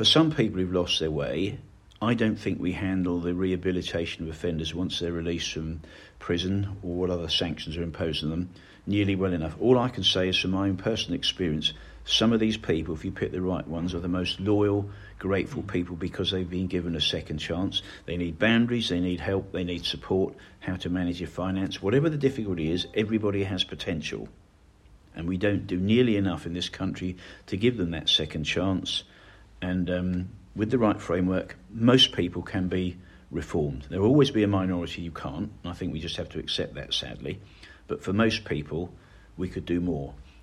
for some people who've lost their way, I don't think we handle the rehabilitation of offenders once they're released from prison or what other sanctions are imposed on them nearly well enough. All I can say is from my own personal experience, some of these people, if you pick the right ones, are the most loyal, grateful people because they've been given a second chance. They need boundaries, they need help, they need support, how to manage your finance. Whatever the difficulty is, everybody has potential. And we don't do nearly enough in this country to give them that second chance. And um, with the right framework, most people can be reformed. There will always be a minority you can't, and I think we just have to accept that sadly. But for most people, we could do more.